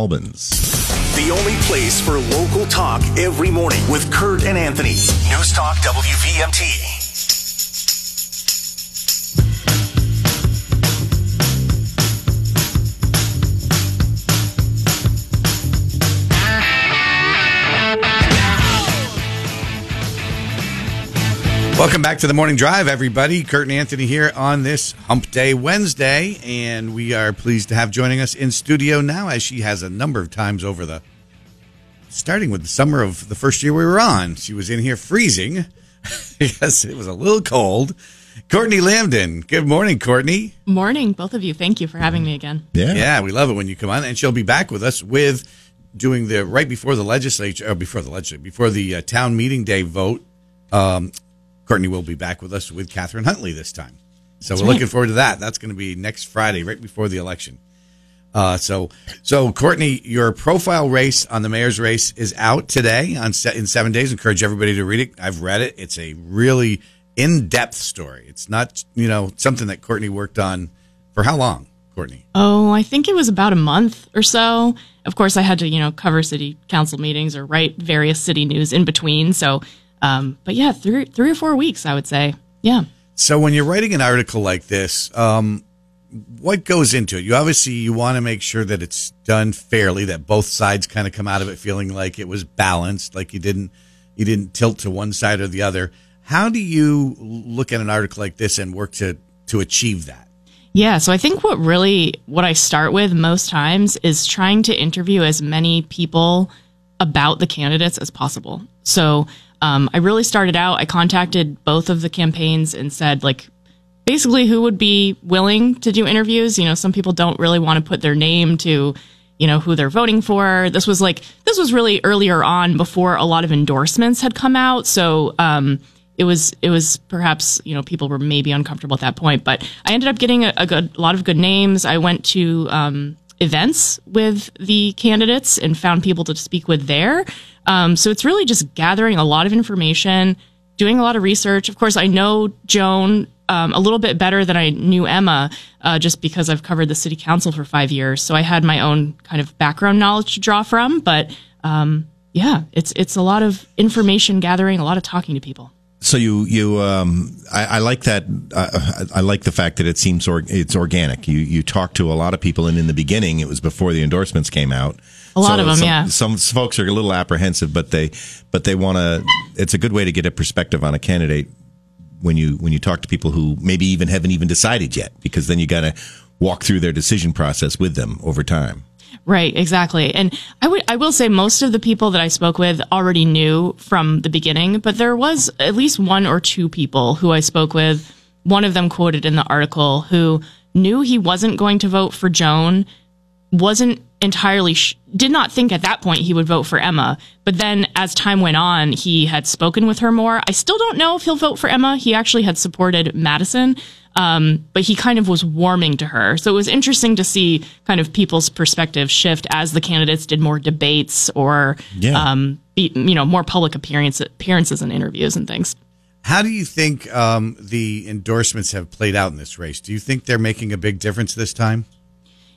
Albans. The only place for local talk every morning with Kurt and Anthony. News Talk WVMT. Welcome back to the morning drive, everybody. Kurt and Anthony here on this Hump Day Wednesday, and we are pleased to have joining us in studio now, as she has a number of times over the starting with the summer of the first year we were on. She was in here freezing because it was a little cold. Courtney Lamdin. Good morning, Courtney. Morning, both of you. Thank you for having me again. Yeah. Yeah, we love it when you come on, and she'll be back with us with doing the right before the legislature, or before the legislature, before the uh, town meeting day vote. Um, Courtney will be back with us with Catherine Huntley this time. So That's we're right. looking forward to that. That's going to be next Friday, right before the election. Uh, so, so Courtney, your profile race on the mayor's race is out today on se- in seven days. Encourage everybody to read it. I've read it. It's a really in-depth story. It's not, you know, something that Courtney worked on for how long, Courtney? Oh, I think it was about a month or so. Of course, I had to, you know, cover city council meetings or write various city news in between. So, um, but yeah, three, three or four weeks, I would say. Yeah. So when you're writing an article like this, um, what goes into it? You obviously you want to make sure that it's done fairly, that both sides kind of come out of it feeling like it was balanced, like you didn't you didn't tilt to one side or the other. How do you look at an article like this and work to to achieve that? Yeah, so I think what really what I start with most times is trying to interview as many people about the candidates as possible. So um, I really started out. I contacted both of the campaigns and said like basically who would be willing to do interviews. You know, some people don't really want to put their name to you know who they're voting for. This was like this was really earlier on before a lot of endorsements had come out. So um, it was it was perhaps you know people were maybe uncomfortable at that point, but I ended up getting a, a good a lot of good names. I went to um, events with the candidates and found people to speak with there. Um, so it's really just gathering a lot of information, doing a lot of research. Of course, I know Joan um, a little bit better than I knew Emma, uh, just because I've covered the city council for five years. So I had my own kind of background knowledge to draw from. But um, yeah, it's it's a lot of information gathering, a lot of talking to people. So you you um I, I like that uh, I like the fact that it seems or, it's organic. You you talk to a lot of people, and in the beginning, it was before the endorsements came out. A lot of 'em, some, yeah. Some folks are a little apprehensive, but they but they want to. It's a good way to get a perspective on a candidate when you when you talk to people who maybe even haven't even decided yet, because then you got to walk through their decision process with them over time. Right, exactly. And I would I will say most of the people that I spoke with already knew from the beginning, but there was at least one or two people who I spoke with, one of them quoted in the article who knew he wasn't going to vote for Joan, wasn't entirely sh- did not think at that point he would vote for Emma, but then as time went on, he had spoken with her more. I still don't know if he'll vote for Emma. He actually had supported Mattison, um, but he kind of was warming to her. So it was interesting to see kind of people's perspective shift as the candidates did more debates or, Yeah. um, be, you know, more public appearance, appearances and interviews and things. How do you think um, the endorsements have played out in this race? Do you think they're making a big difference this time?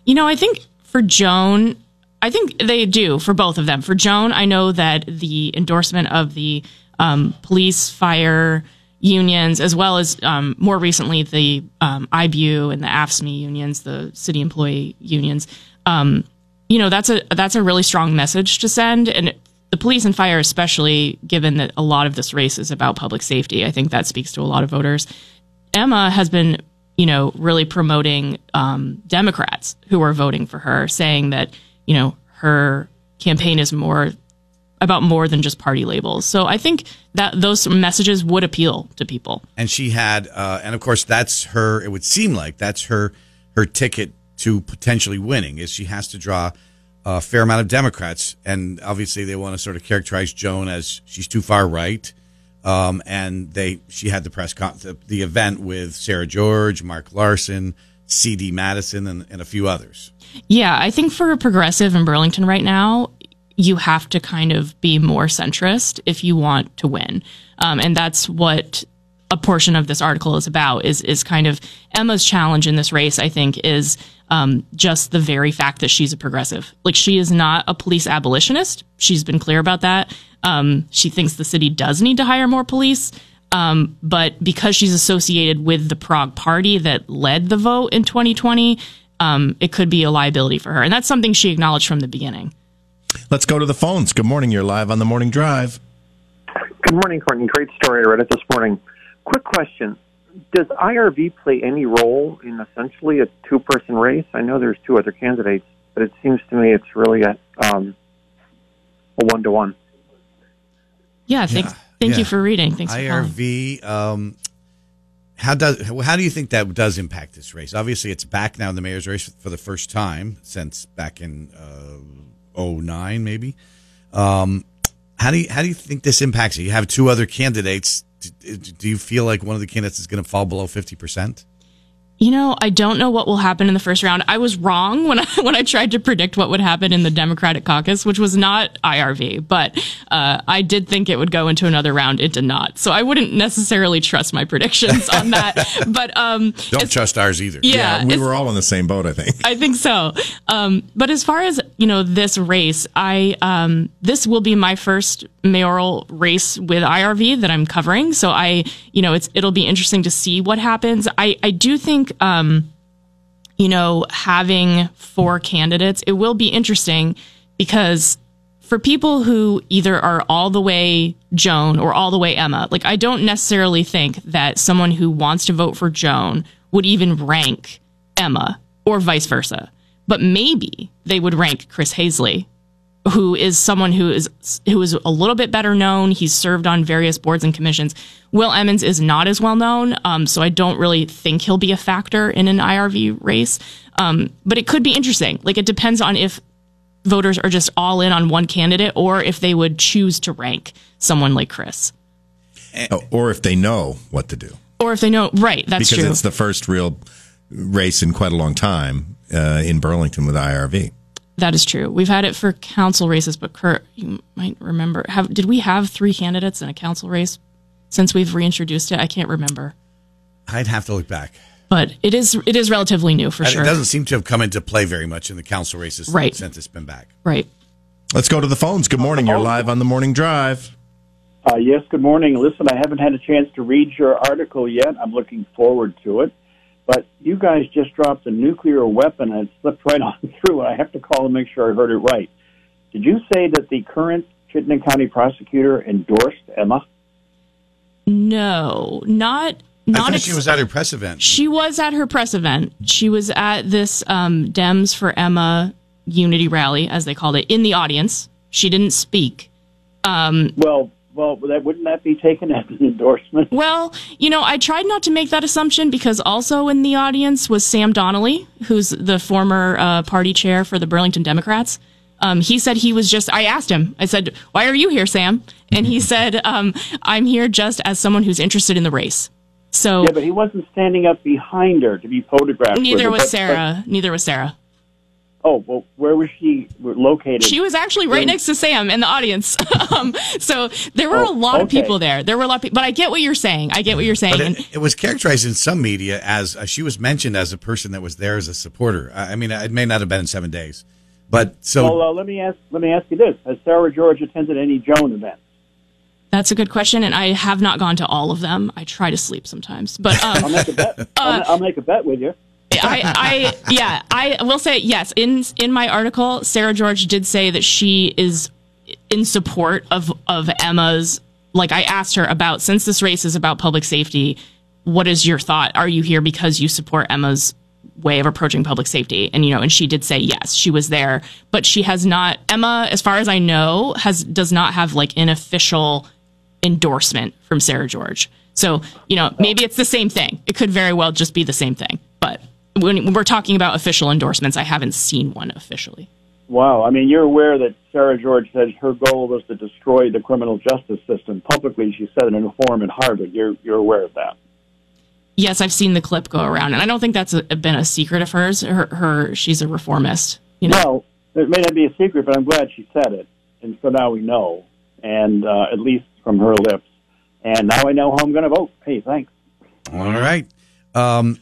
You know, I think for Joan, I think they do for both of them. For Joan, I know that the endorsement of the um, police, fire unions, as well as um, more recently the um, IBU and the AFSCME unions, the city employee unions, um, you know, that's a that's a really strong message to send, and the police and fire, especially given that a lot of this race is about public safety. I think that speaks to a lot of voters. Emma has been, you know, really promoting um, Democrats who are voting for her, saying that, you know, her campaign is more about more than just party labels. So I think that those messages would appeal to people. and she had uh, and of course that's her it would seem like that's her her ticket to potentially winning is she has to draw a fair amount of democrats and obviously they want to sort of characterize joan as she's too far right um, and they she had the press con- the, the event with sarah george mark larson cd mattison and, and a few others Yeah, I think for a progressive in Burlington right now, you have to kind of be more centrist if you want to win. Um, and that's what a portion of this article is about is is kind of Emma's challenge in this race. I think is um, just the very fact that she's a progressive. Like she is not a police abolitionist. She's been clear about that. Um, she thinks the city does need to hire more police. Um, but because she's associated with the Prog Party that led the vote in 2020, um, it could be a liability for her, and that's something she acknowledged from the beginning. Let's go to the phones. Good morning. You're live on the morning drive. Good morning, Courtney. Great story. I read it this morning. Quick question. Does IRV play any role in essentially a two person race? I know there's two other candidates, but it seems to me it's really a um, a one to one. Yeah, thanks. Yeah, Thank yeah. you for reading. Thanks for calling. IRV. Um, how does how do you think that does impact this race? Obviously, it's back now in the mayor's race for the first time since back in uh, 09 maybe. Um, how do you how do you think this impacts it? You have two other candidates. Do, you feel like one of the candidates is going to fall below fifty percent? You know, I don't know what will happen in the first round. I was wrong when I when I tried to predict what would happen in the Democratic caucus, which was not IRV, but uh, I did think it would go into another round. It did not, so I wouldn't necessarily trust my predictions on that. but um, Don't trust ours either. Yeah, we were all in the same boat, I think. I think so. Um, but as far as you know, this race, I um, this will be my first mayoral race with IRV that I'm covering. So I, you know, it's it'll be interesting to see what happens. I I do think, um, you know, having four candidates, it will be interesting because for people who either are all the way Joan or all the way Emma, like I don't necessarily think that someone who wants to vote for Joan would even rank Emma or vice versa. But maybe they would rank Chris Hazley, who is someone who is who is a little bit better known. He's served on various boards and commissions. Will Emmons is not as well known, um, so I don't really think he'll be a factor in an IRV race. Um, but it could be interesting. Like it depends on if voters are just all in on one candidate or if they would choose to rank someone like Chris. Oh, or if they know what to do. Or if they know, right, that's because true. it's the first real race in quite a long time uh, in Burlington with IRV. That is true. We've had it for council races, but Kurt, you might remember. Have did we have three candidates in a council race since we've reintroduced it? I can't remember, I'd have to look back. but it is it is relatively new for And sure. It doesn't seem to have come into play very much in the council races Right. since it's been back. right. Let's go to the phones. Good morning. You're live on the morning drive. Uh, yes, good morning. Listen, I haven't had a chance to read your article yet. I'm looking forward to it. But you guys just dropped a nuclear weapon and it slipped right on through. I have to call and make sure I heard it right. Did you say that the current Chittenden County prosecutor endorsed Emma? No, not I not. thought ex- she was at her press event. She was at her press event. She was at this um, Dems for Emma unity rally, as they called it, in the audience. She didn't speak. Well, well, that wouldn't that be taken as an endorsement? Well, you know, I tried not to make that assumption because also in the audience was Sam Donnelly, who's the former uh, party chair for the Burlington Democrats. Um, he said he was just, I asked him, I said, why are you here, Sam? And he said, um, I'm here just as someone who's interested in the race. So Yeah, but he wasn't standing up behind her to be photographed. neither her, was but- Sarah. Neither was Sarah. But- oh, well, where was she located? She was actually right next to Sam in the audience. um, so there were a Oh, lot of people there. There were a lot of people, but I get what you're saying. I get what you're saying. But it, it was characterized in some media as uh, she was mentioned as a person that was there as a supporter. I, I mean, it may not have been in seven days, but so well, uh, let me ask. Let me ask you this: Has Sarah George attended any Joan events? That's a good question, and I have not gone to all of them. I try to sleep sometimes, but I'll um, make a bet. I'll, I'll make a bet with you. I, I, yeah, I will say yes. In in my article, Sarah George did say that she is in support of of Emma's. Like I asked her about since this race is about public safety, what is your thought? Are you here because you support Emma's way of approaching public safety? And you know, and she did say yes, she was there, but she has not. Emma, as far as I know, has does not have like an official endorsement from Sarah George. So, you know, maybe it's the same thing. It could very well just be the same thing. But when we're talking about official endorsements, I haven't seen one officially. Wow. I mean, you're aware that Sarah George said her goal was to destroy the criminal justice system. Publicly, she said it in a forum in Harvard. You're you're aware of that. Yes, I've seen the clip go around, and I don't think that's a, been a secret of hers. Her, her, she's a reformist. You know, Well, it may not be a secret, but I'm glad she said it, and so now we know, and uh, at least from her lips. And now I know how I'm going to vote. Hey, thanks. All right. Um,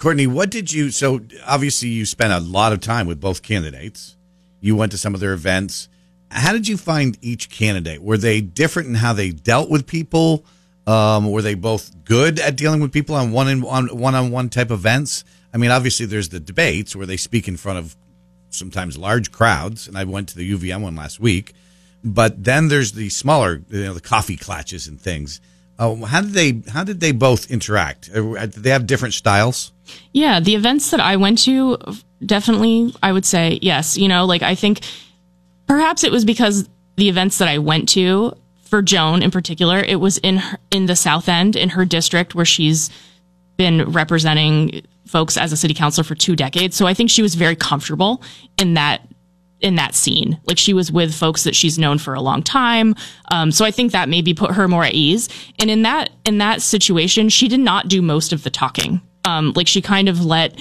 Courtney, what did you? So obviously, you spent a lot of time with both candidates. You went to some of their events. How did you find each candidate? Were they different in how they dealt with people? Um, were they both good at dealing with people on one on one on one type events? I mean, obviously, there's the debates where they speak in front of sometimes large crowds, and I went to the UVM one last week. But then there's the smaller, you know, the coffee clatches and things. Uh, how did they? How did they both interact? Uh, Did they have different styles? Yeah, the events that I went to, definitely, I would say yes. You know, like I think perhaps it was because the events that I went to for Joan in particular, it was in her, in the South End in her district where she's been representing folks as a city councilor for two decades. So I think she was very comfortable in that in that scene. Like she was with folks that she's known for a long time. Um, so I think that maybe put her more at ease. And in that in that situation, she did not do most of the talking. Um, like she kind of let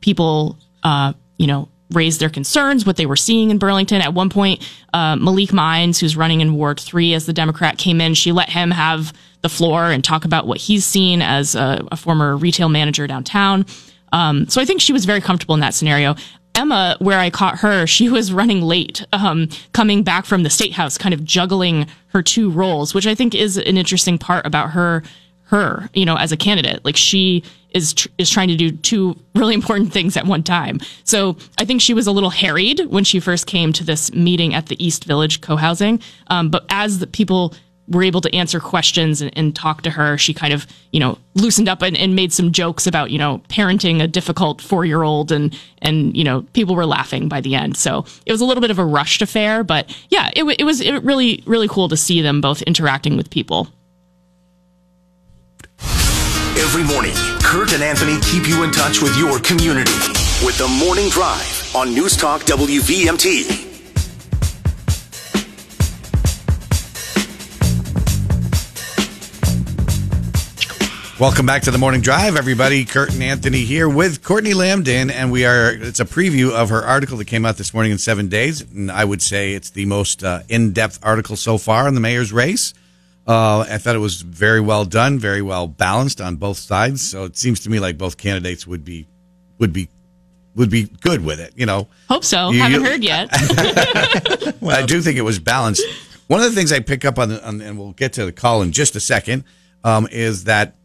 people, uh, you know, raise their concerns, what they were seeing in Burlington. At one point, uh, Malik Mines, who's running in Ward Three as the Democrat, came in. She let him have the floor and talk about what he's seen as a, a former retail manager downtown. Um, so I think she was very comfortable in that scenario. Emma, where I caught her, she was running late, um, coming back from the state house, kind of juggling her two roles, which I think is an interesting part about her, her, you know, as a candidate. Like she is tr- is trying to do two really important things at one time. So I think she was a little harried when she first came to this meeting at the East Village co-housing. Um, but as the people were able to answer questions and, and talk to her, she kind of, you know, loosened up and, and made some jokes about, you know, parenting a difficult four year old and, and, you know, people were laughing by the end. So it was a little bit of a rushed affair, but yeah, it, it was it really, really cool to see them both interacting with people. Every morning, Kurt and Anthony keep you in touch with your community with the Morning Drive on News Talk WVMT. Welcome back to the morning drive, everybody. Kurt and Anthony here with Courtney Lamdin, and we are. It's a preview of her article that came out this morning in seven days, and I would say it's the most uh, in-depth article so far in the mayor's race. Uh, I thought it was very well done, very well balanced on both sides. So it seems to me like both candidates would be would be would be good with it. You know, Hope so. You- Haven't you- heard yet. I do think it was balanced. One of the things I pick up on, on and we'll get to the call in just a second, um, is that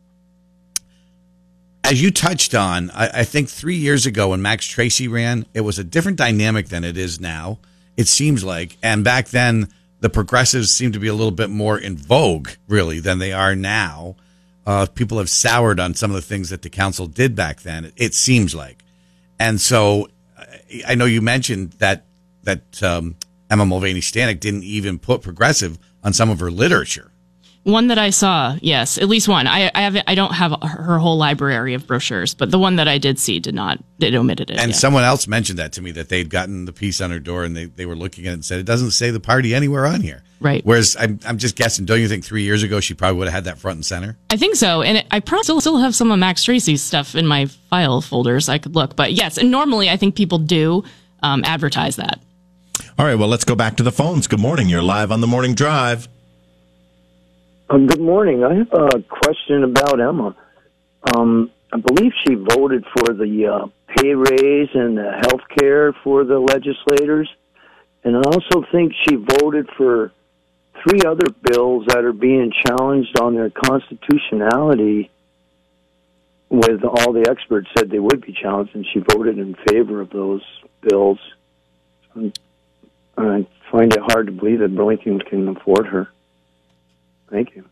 as you touched on, I, I think three years ago when Max Tracy ran, it was a different dynamic than it is now. It seems like, and back then the progressives seemed to be a little bit more in vogue, really, than they are now. Uh, people have soured on some of the things that the council did back then. It seems like, and so I- know you mentioned that that um, Emma Mulvaney Stanak didn't even put progressive on some of her literature. One that I saw, yes, at least one. I I have I don't have her whole library of brochures, but the one that I did see did not it omitted it. And yeah. someone else mentioned that to me that they'd gotten the piece on her door and they, they were looking at it and said, it doesn't say the party anywhere on here. Right. Whereas I'm, I'm just guessing, don't you think three years ago she probably would have had that front and center? I think so, and it, I probably still, still have some of Max Tracy's stuff in my file folders. I could look, but yes, and normally I think people do um, advertise that. All right, well, let's go back to the phones. Good morning. You're live on the morning drive. Um, good morning. I have a question about Emma. Um, I believe she voted for the uh, pay raise and the health care for the legislators. And I also think she voted for three other bills that are being challenged on their constitutionality, with all the experts said they would be challenged, and she voted in favor of those bills. I find it hard to believe that Burlington can afford her. Thank you.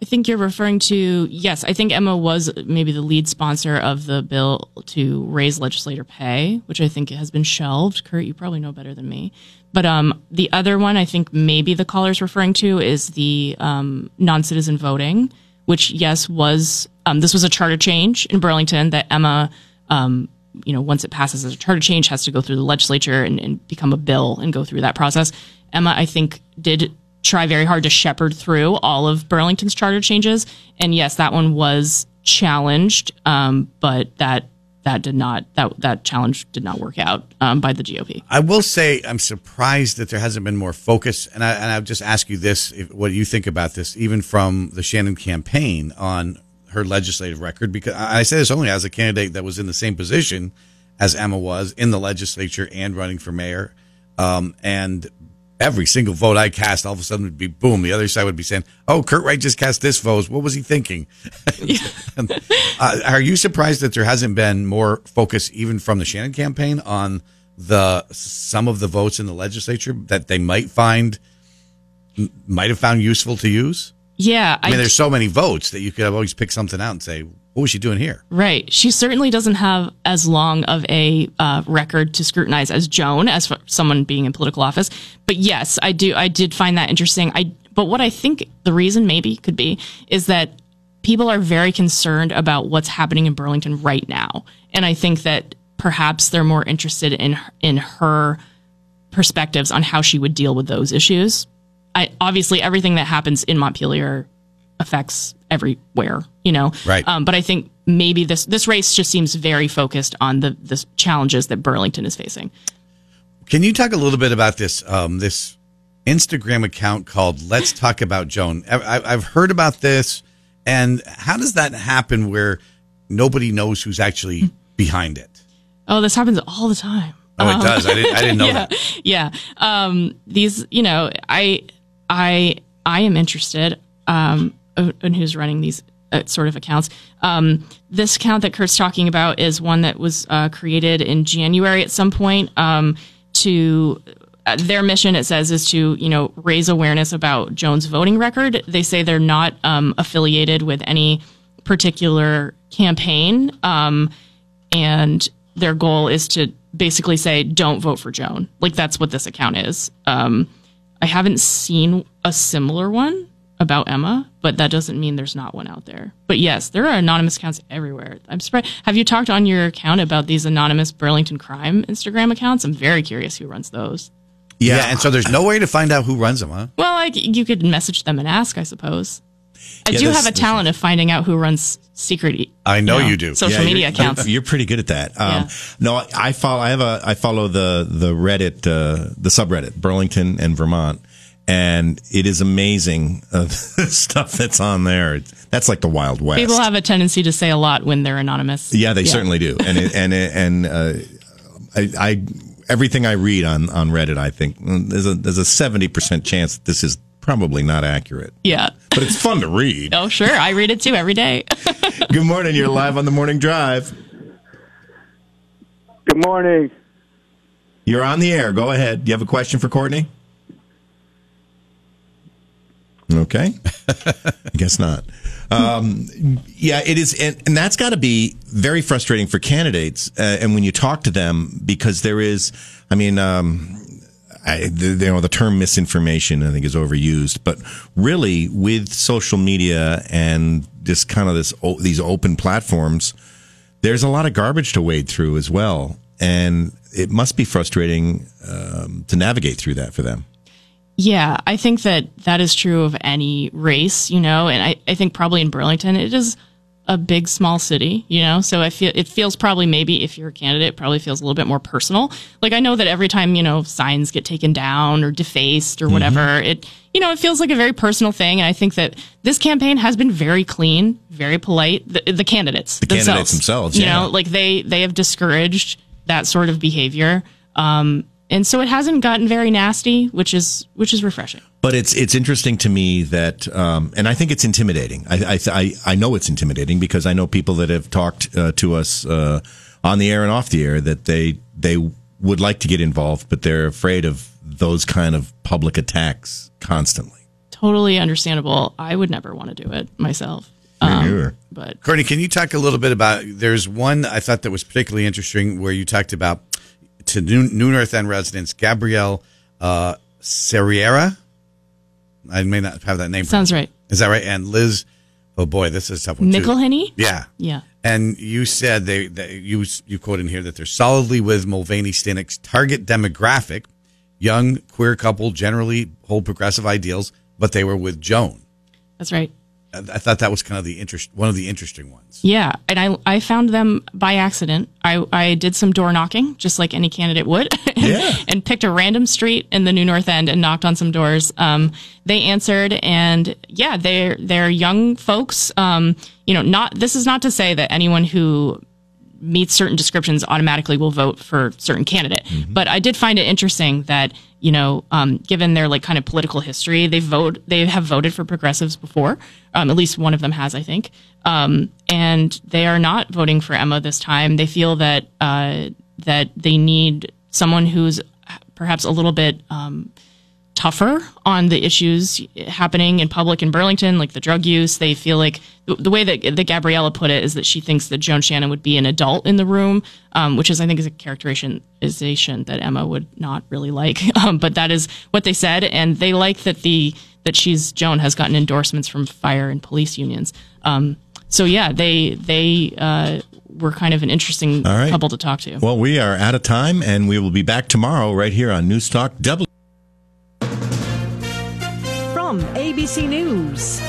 I think you're referring to yes. I think Emma was maybe the lead sponsor of the bill to raise legislator pay, which I think has been shelved. Kurt, you probably know better than me. But um, the other one, I think maybe the caller's referring to is the um, non-citizen voting, which yes was um, this was a charter change in Burlington that Emma, um, you know, once it passes as a charter change, has to go through the legislature and, and become a bill and go through that process. Emma, I think, did try very hard to shepherd through all of Burlington's charter changes. And yes, that one was challenged, um, but that that did not that that challenge did not work out um, by the GOP. I will say I'm surprised that there hasn't been more focus, and I and I'll just ask you this: if, what do you think about this, even from the Shannon campaign on her legislative record? Because I say this only as a candidate that was in the same position as Emma was in the legislature and running for mayor, um, and every single vote I cast, all of a sudden would be boom. The other side would be saying, "Oh, Kurt Wright just cast this vote. What was he thinking?" And, uh, are you surprised that there hasn't been more focus, even from the Shannon campaign, on the some of the votes in the legislature that they might find might have found useful to use? Yeah, I mean, there's so many votes that you could always pick something out and say, "What was she doing here?" Right. She certainly doesn't have as long of a uh, record to scrutinize as Joan, as for someone being in political office. But yes, I do. I did find that interesting. I. But what I think the reason maybe could be is that people are very concerned about what's happening in Burlington right now, and I think that perhaps they're more interested in in her perspectives on how she would deal with those issues. I obviously everything that happens in Montpelier affects everywhere, you know. Right. Um, but I think maybe this this race just seems very focused on the the challenges that Burlington is facing. Can you talk a little bit about this um, this Instagram account called Let's Talk About Joan? I, I've heard about this, and how does that happen where nobody knows who's actually behind it? Oh, this happens all the time. Oh, it does. I didn't. I didn't know yeah, that. yeah. Um, these, you know, I, I, I am interested um, in who's running these uh, sort of accounts. Um, this account that Kurt's talking about is one that was uh, created in January at some point um, to. Uh, their mission, it says, is to you know raise awareness about Joan's voting record. They say they're not um, affiliated with any particular campaign, um, and their goal is to basically say, "Don't vote for Joan." Like that's what this account is. Um, I haven't seen a similar one about Emma, but that doesn't mean there's not one out there. But yes, there are anonymous accounts everywhere. I'm surprised. Have you talked on your account about these anonymous Burlington crime Instagram accounts? I'm very curious who runs those. Yeah. and so there's no way to find out who runs them, huh? Well, like you could message them and ask, I suppose. I Yeah, do this- have a this- talent of finding out who runs secret. I know you do. Social Yeah, media you're- accounts. You're pretty good at that. Um, Yeah. No, I- I follow. I have a. I follow the the Reddit, uh, the subreddit, Burlington and Vermont, and it is amazing uh, the stuff that's on there. That's like the Wild West. People have a tendency to say a lot when they're anonymous. Yeah, they certainly do, and it, and it, and uh, I, I everything I read on on Reddit, I think mm, there's a there's a seventy percent chance that this is probably not accurate, Yeah. but it's fun to read. Oh, sure. I read it too every day. Good morning, you're live on the morning drive. Good morning. You're on the air. Go ahead. Do you have a question for Courtney? Okay. I guess not. Um, yeah, it is. And, and that's got to be very frustrating for candidates. Uh, and when you talk to them, because there is, I mean, um, I, the, you know, the term misinformation, I think, is overused. But really, with social media and this kind of this these open platforms, there's a lot of garbage to wade through as well, and it must be frustrating um, to navigate through that for them. Yeah, I think that that is true of any race, you know, and I, I think probably in Burlington, it is a big, small city, you know, so I feel it feels probably maybe if you're a candidate, probably feels a little bit more personal. Like I know that every time, you know, signs get taken down or defaced or whatever, it, you know, it feels like a very personal thing. And I think that this campaign has been very clean, very polite. The, the candidates, The candidates themselves, you yeah. know, like they, they have discouraged that sort of behavior. Um, and so it hasn't gotten very nasty, which is which is refreshing. But it's it's interesting to me that, um, and I think it's intimidating. I, I I I know it's intimidating because I know people that have talked uh, to us uh, on the air and off the air that they they would like to get involved, but they're afraid of those kind of public attacks constantly. Totally understandable. I would never want to do it myself. Um, but Courtney, can you talk a little bit about? There's one I thought that was particularly interesting where you talked about to New, North End residents Gabrielle uh, Serriera. I may not have that name. sounds right. Is that right? And Liz. Oh boy, this is a tough one. too. Yeah. Yeah. And you said they that you you quote in here that they're solidly with Mulvaney Stanak's target demographic, young queer couple generally hold progressive ideals, but they were with Joan. That's right. I I thought that was kind of the interest, one of the interesting ones. Yeah, and I I found them by accident. I I did some door knocking, just like any candidate would, and, Yeah. and picked a random street in the New North End and knocked on some doors. Um, they answered, and yeah, they're they're young folks. Um, you know, not this is not to say that anyone who meets certain descriptions automatically will vote for certain candidate. But I did find it interesting that you know, um, given their like kind of political history, they vote they have voted for progressives before. Um, at least one of them has, I think. Um, and they are not voting for Emma this time. They feel that uh, that they need someone who's perhaps a little bit um, tougher on the issues happening in public in Burlington, like the drug use. They feel like the, the way that, that Gabriella put it is that she thinks that Joan Shannon would be an adult in the room, um, which is, I think, is a characterization that Emma would not really like. Um, but that is what they said, and they like that the that she's Joan has gotten endorsements from fire and police unions. Um, so yeah, they they uh, were kind of an interesting right. couple to talk to. Well, we are out of time, and we will be back tomorrow right here on News Talk W. ABC News,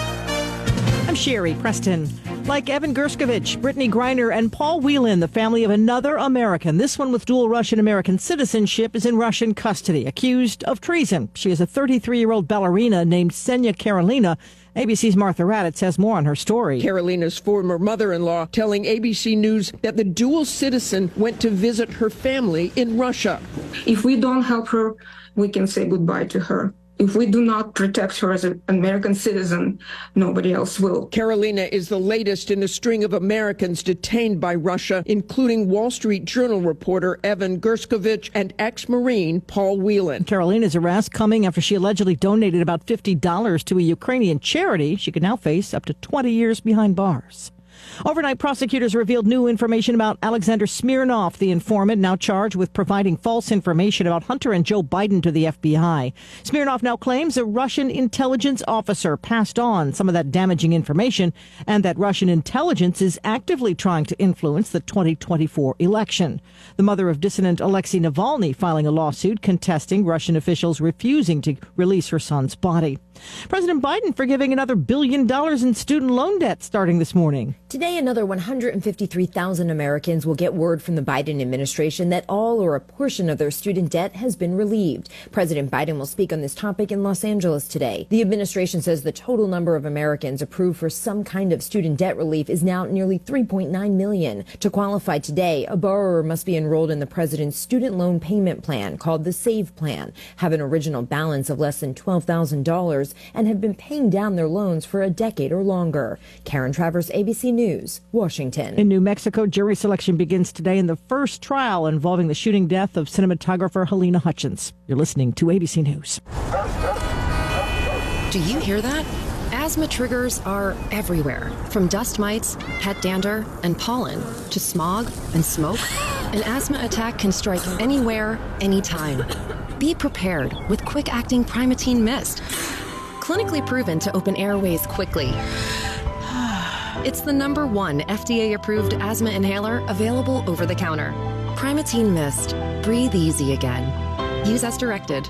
I'm Sherry Preston. Like Evan Gershkovich, Brittney Griner, and Paul Whelan, the family of another American, this one with dual Russian American citizenship, is in Russian custody, accused of treason. She is a 33 year old ballerina named Ksenia Karelina. ABC's Martha Raddatz has more on her story. Karelina's former mother in law telling ABC News that the dual citizen went to visit her family in Russia. If we don't help her, we can say goodbye to her. If we do not protect her as an American citizen, nobody else will. Karelina is the latest in a string of Americans detained by Russia, including Wall Street Journal reporter Evan Gershkovich and ex Marine Paul Whelan. Karelina's arrest coming after she allegedly donated about $50 to a Ukrainian charity. She could now face up to 20 years behind bars. Overnight, prosecutors revealed new information about Alexander Smirnov, the informant now charged with providing false information about Hunter and Joe Biden to the FBI. Smirnov now claims a Russian intelligence officer passed on some of that damaging information and that Russian intelligence is actively trying to influence the 2024 election. The mother of dissident Alexei Navalny filing a lawsuit contesting Russian officials refusing to release her son's body. President Biden forgiving another billion dollars in student loan debt starting this morning. Today, another 153,000 Americans will get word from the Biden administration that all or a portion of their student debt has been relieved. President Biden will speak on this topic in Los Angeles today. The administration says the total number of Americans approved for some kind of student debt relief is now nearly 3.9 million. To qualify today, a borrower must be enrolled in the president's student loan payment plan called the SAVE Plan, have an original balance of less than $12,000, and have been paying down their loans for a decade or longer. Karen Travers, ABC News, Washington. In New Mexico, jury selection begins today in the first trial involving the shooting death of cinematographer Halyna Hutchins. You're listening to ABC News. Do you hear that? Asthma triggers are everywhere, from dust mites, pet dander, and pollen to smog and smoke. An asthma attack can strike anywhere, anytime. Be prepared with quick acting Primatene Mist. Clinically proven to open airways quickly. It's the number one FDA approved asthma inhaler available over the counter. Primatene Mist. Breathe easy again. Use as directed.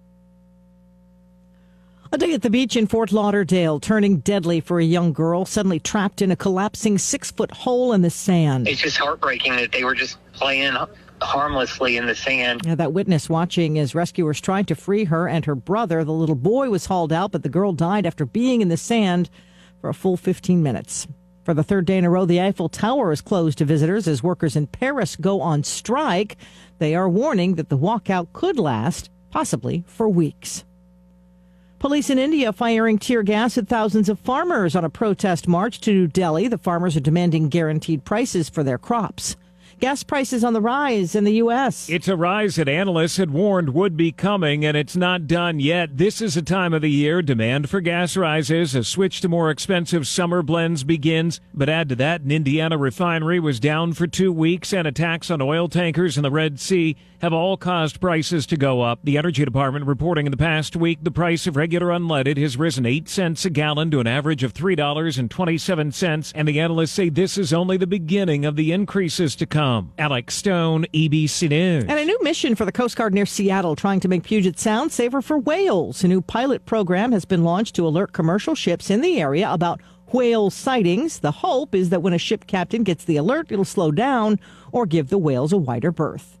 A day at the beach in Fort Lauderdale turning deadly for a young girl suddenly trapped in a collapsing six foot hole in the sand. It's just heartbreaking that they were just playing harmlessly in the sand. Yeah, that witness watching as rescuers tried to free her and her brother. The little boy was hauled out, but the girl died after being in the sand for a full 15 minutes. For the third day in a row, the Eiffel Tower is closed to visitors as workers in Paris go on strike. They are warning that the walkout could last, possibly for weeks. Police in India firing tear gas at thousands of farmers on a protest march to New Delhi. The farmers are demanding guaranteed prices for their crops. Gas prices on the rise in the U.S. It's a rise that analysts had warned would be coming, and it's not done yet. This is a time of the year demand for gas rises. A switch to more expensive summer blends begins. But add to that, an Indiana refinery was down for two weeks, and attacks on oil tankers in the Red Sea have all caused prices to go up. The Energy Department reporting in the past week the price of regular unleaded has risen 8 cents a gallon to an average of $3.27, and the analysts say this is only the beginning of the increases to come. Alex Stone, ABC News. And a new mission for the Coast Guard near Seattle trying to make Puget Sound safer for whales. A new pilot program has been launched to alert commercial ships in the area about whale sightings. The hope is that when a ship captain gets the alert, it'll slow down or give the whales a wider berth.